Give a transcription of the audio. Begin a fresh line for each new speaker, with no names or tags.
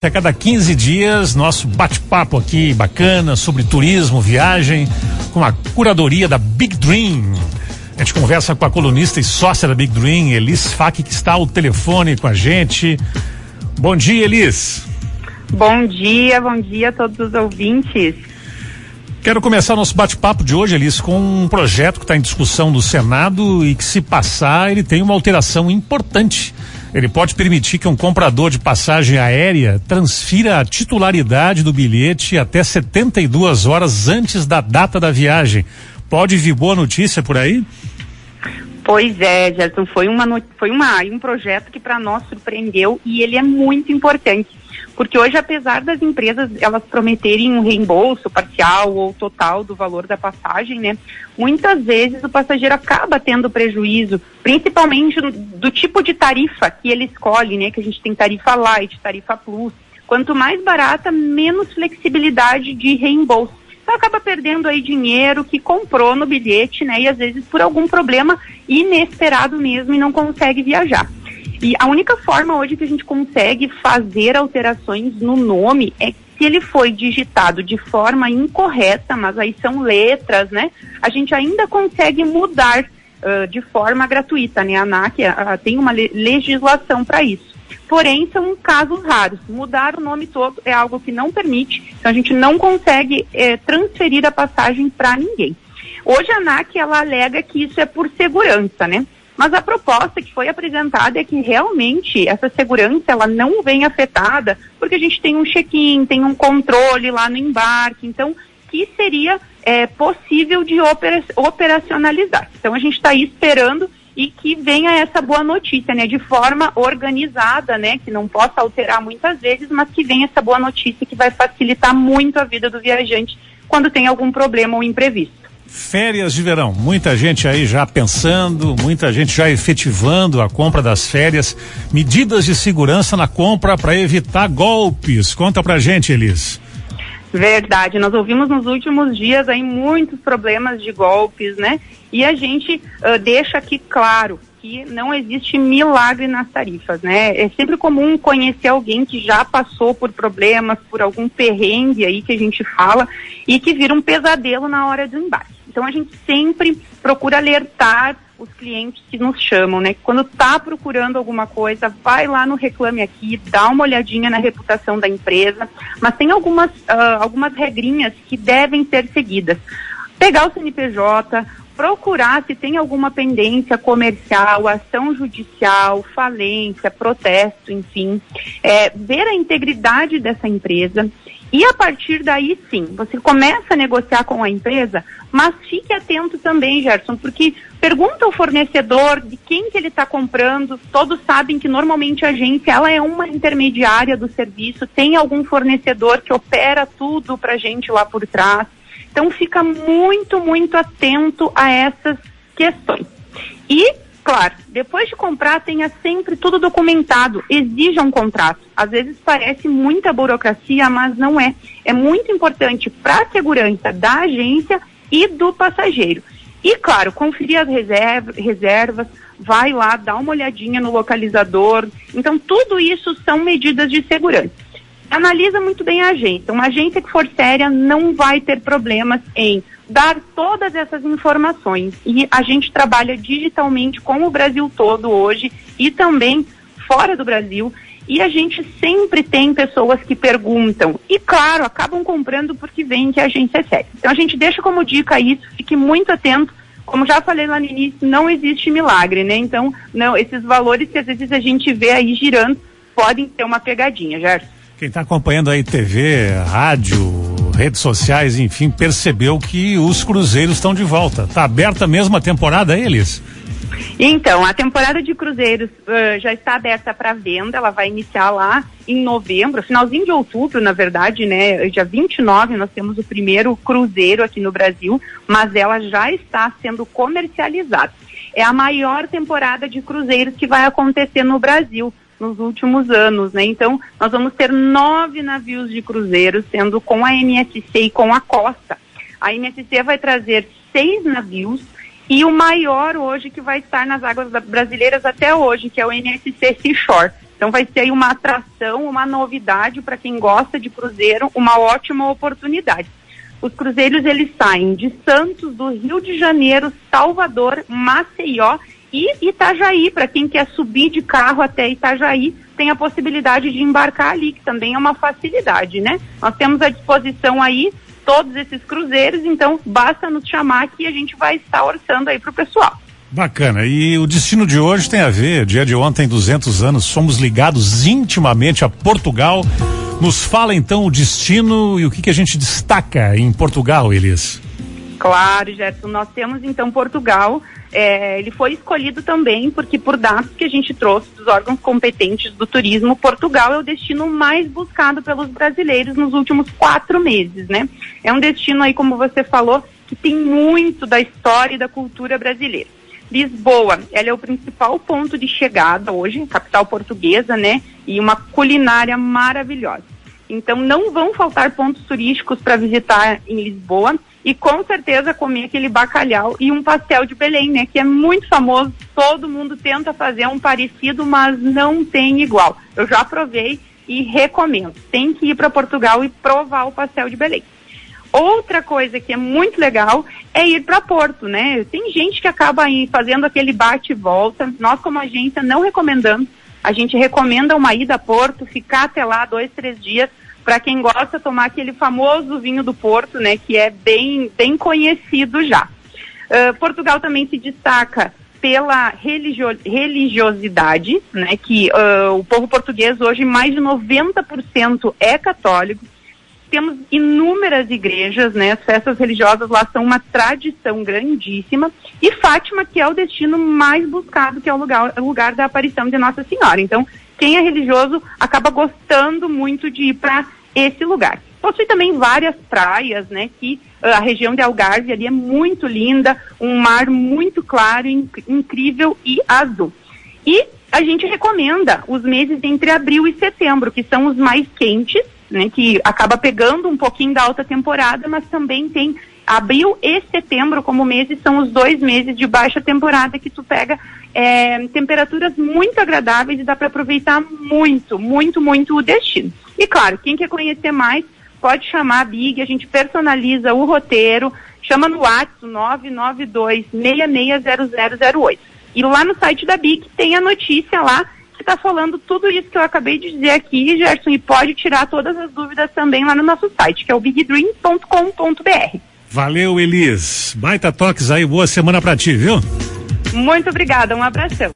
A cada 15 dias, nosso bate-papo aqui bacana sobre turismo, viagem, com a curadoria da Big Dream. A gente conversa com a colunista e sócia da Big Dream, Elis Fak, que está ao telefone com a gente. Bom dia, Elis.
Bom dia, bom dia a todos os ouvintes.
Quero começar nosso bate-papo de hoje, Elis, com um projeto que está em discussão no Senado e que, se passar, ele tem uma alteração importante ele pode permitir que um comprador de passagem aérea transfira a titularidade do bilhete até 72 horas antes da data da viagem. Pode vir boa notícia por aí?
Pois é, Gerson, foi, uma, foi uma, um projeto que para nós surpreendeu e ele é muito importante. Porque hoje, apesar das empresas elas prometerem um reembolso parcial ou total do valor da passagem, né, muitas vezes o passageiro acaba tendo prejuízo, principalmente do, tipo de tarifa que ele escolhe, né, que a gente tem tarifa light, tarifa plus. Quanto mais barata, menos flexibilidade de reembolso. Então acaba perdendo aí dinheiro que comprou no bilhete, né? E às vezes por algum problema inesperado mesmo e não consegue viajar. E a única forma hoje que a gente consegue fazer alterações no nome é se ele foi digitado de forma incorreta, mas aí são letras, né? A gente ainda consegue mudar uh, de forma gratuita, né? A ANAC uh, tem uma le legislação para isso. Porém, são casos raros. Mudar o nome todo é algo que não permite, então a gente não consegue eh, transferir a passagem para ninguém. Hoje a ANAC ela alega que isso é por segurança, né? Mas a proposta que foi apresentada é que realmente essa segurança ela não vem afetada, porque a gente tem um check-in, tem um controle lá no embarque, então que seria é, possível de opera operacionalizar. Então a gente está aí esperando e que venha essa boa notícia, né, de forma organizada, né, que não possa alterar muitas vezes, mas que venha essa boa notícia que vai facilitar muito a vida do viajante quando tem algum problema ou imprevisto.
Férias de verão, muita gente aí já pensando, muita gente já efetivando a compra das férias, medidas de segurança na compra para evitar golpes. Conta pra gente, Elis.
Verdade, nós ouvimos nos últimos dias aí muitos problemas de golpes, né? E a gente uh, deixa aqui claro que não existe milagre nas tarifas, né? É sempre comum conhecer alguém que já passou por problemas, por algum perrengue aí que a gente fala e que vira um pesadelo na hora do embarque. Então a gente sempre procura alertar os clientes que nos chamam, né? Quando está procurando alguma coisa, vai lá no Reclame Aqui, dá uma olhadinha na reputação da empresa, mas tem algumas, uh, algumas regrinhas que devem ser seguidas. Pegar o CNPJ, procurar se tem alguma pendência comercial, ação judicial, falência, protesto, enfim, é, ver a integridade dessa empresa e a partir daí sim, você começa a negociar com a empresa, mas fique atento também, Gerson, porque pergunta ao fornecedor de quem que ele está comprando. Todos sabem que normalmente a agência ela é uma intermediária do serviço, tem algum fornecedor que opera tudo para a gente lá por trás. Então fica muito, muito atento a essas questões. E Claro, depois de comprar, tenha sempre tudo documentado, exija um contrato. Às vezes parece muita burocracia, mas não é. É muito importante para a segurança da agência e do passageiro. E, claro, conferir as reserva, reservas, vai lá, dá uma olhadinha no localizador. Então, tudo isso são medidas de segurança. Analisa muito bem a agência. Uma agência que for séria não vai ter problemas em dar todas essas informações. E a gente trabalha digitalmente com o Brasil todo hoje e também fora do Brasil. E a gente sempre tem pessoas que perguntam. E, claro, acabam comprando porque veem que a agência é séria. Então, a gente deixa como dica isso, fique muito atento. Como já falei lá no início, não existe milagre, né? Então, não, esses valores que às vezes a gente vê aí girando podem ter uma pegadinha, Gerson.
Quem está acompanhando aí TV, rádio, redes sociais, enfim, percebeu que os cruzeiros estão de volta. Está aberta mesmo a temporada, eles?
Então, a temporada de cruzeiros uh, já está aberta para venda, ela vai iniciar lá em novembro, finalzinho de outubro, na verdade, né? Dia 29 nós temos o primeiro cruzeiro aqui no Brasil, mas ela já está sendo comercializada. É a maior temporada de cruzeiros que vai acontecer no Brasil nos últimos anos, né? Então, nós vamos ter nove navios de cruzeiros, sendo com a NSC e com a Costa. A NSC vai trazer seis navios e o maior hoje que vai estar nas águas brasileiras até hoje, que é o NSC Seashore. Então vai ser uma atração, uma novidade para quem gosta de cruzeiro, uma ótima oportunidade. Os cruzeiros eles saem de Santos, do Rio de Janeiro, Salvador, Maceió e Itajaí. Para quem quer subir de carro até Itajaí, tem a possibilidade de embarcar ali, que também é uma facilidade, né? Nós temos à disposição aí todos esses cruzeiros, então basta nos chamar que a gente vai estar orçando aí para o pessoal.
Bacana. E o destino de hoje tem a ver, dia de ontem, 200 anos, somos ligados intimamente a Portugal. Nos fala então o destino e o que, que a gente destaca em Portugal, Elis.
Claro, Gerson. Nós temos então Portugal. É, ele foi escolhido também porque, por dados que a gente trouxe dos órgãos competentes do turismo, Portugal é o destino mais buscado pelos brasileiros nos últimos quatro meses, né? É um destino aí, como você falou, que tem muito da história e da cultura brasileira. Lisboa, ela é o principal ponto de chegada hoje, capital portuguesa, né? E uma culinária maravilhosa. Então não vão faltar pontos turísticos para visitar em Lisboa e com certeza comer aquele bacalhau e um pastel de Belém, né? Que é muito famoso, todo mundo tenta fazer um parecido, mas não tem igual. Eu já provei e recomendo. Tem que ir para Portugal e provar o pastel de Belém. Outra coisa que é muito legal é ir para Porto, né? Tem gente que acaba aí fazendo aquele bate e volta. Nós, como agência, não recomendamos. A gente recomenda uma ida a Porto, ficar até lá dois, três dias, para quem gosta tomar aquele famoso vinho do Porto, né? Que é bem, bem conhecido já. Uh, Portugal também se destaca pela religio religiosidade, né? Que uh, o povo português hoje mais de 90% é católico temos inúmeras igrejas, né? As festas religiosas lá são uma tradição grandíssima. E Fátima, que é o destino mais buscado, que é o lugar, o lugar da aparição de Nossa Senhora. Então, quem é religioso acaba gostando muito de ir para esse lugar. Possui também várias praias, né? Que uh, a região de Algarve ali é muito linda, um mar muito claro, inc incrível e azul. E a gente recomenda os meses entre abril e setembro, que são os mais quentes, né, que acaba pegando um pouquinho da alta temporada, mas também tem abril e setembro como meses, são os dois meses de baixa temporada que tu pega é, temperaturas muito agradáveis e dá para aproveitar muito, muito, muito o destino. E claro, quem quer conhecer mais, pode chamar a Big, a gente personaliza o roteiro, chama no WhatsApp 992 660008. E lá no site da Big tem a notícia lá está falando tudo isso que eu acabei de dizer aqui, Gerson, e pode tirar todas as dúvidas também lá no nosso site, que é o bigdream.com.br.
Valeu, Elis. Baita toques aí, boa semana para ti, viu?
Muito obrigada, um abração.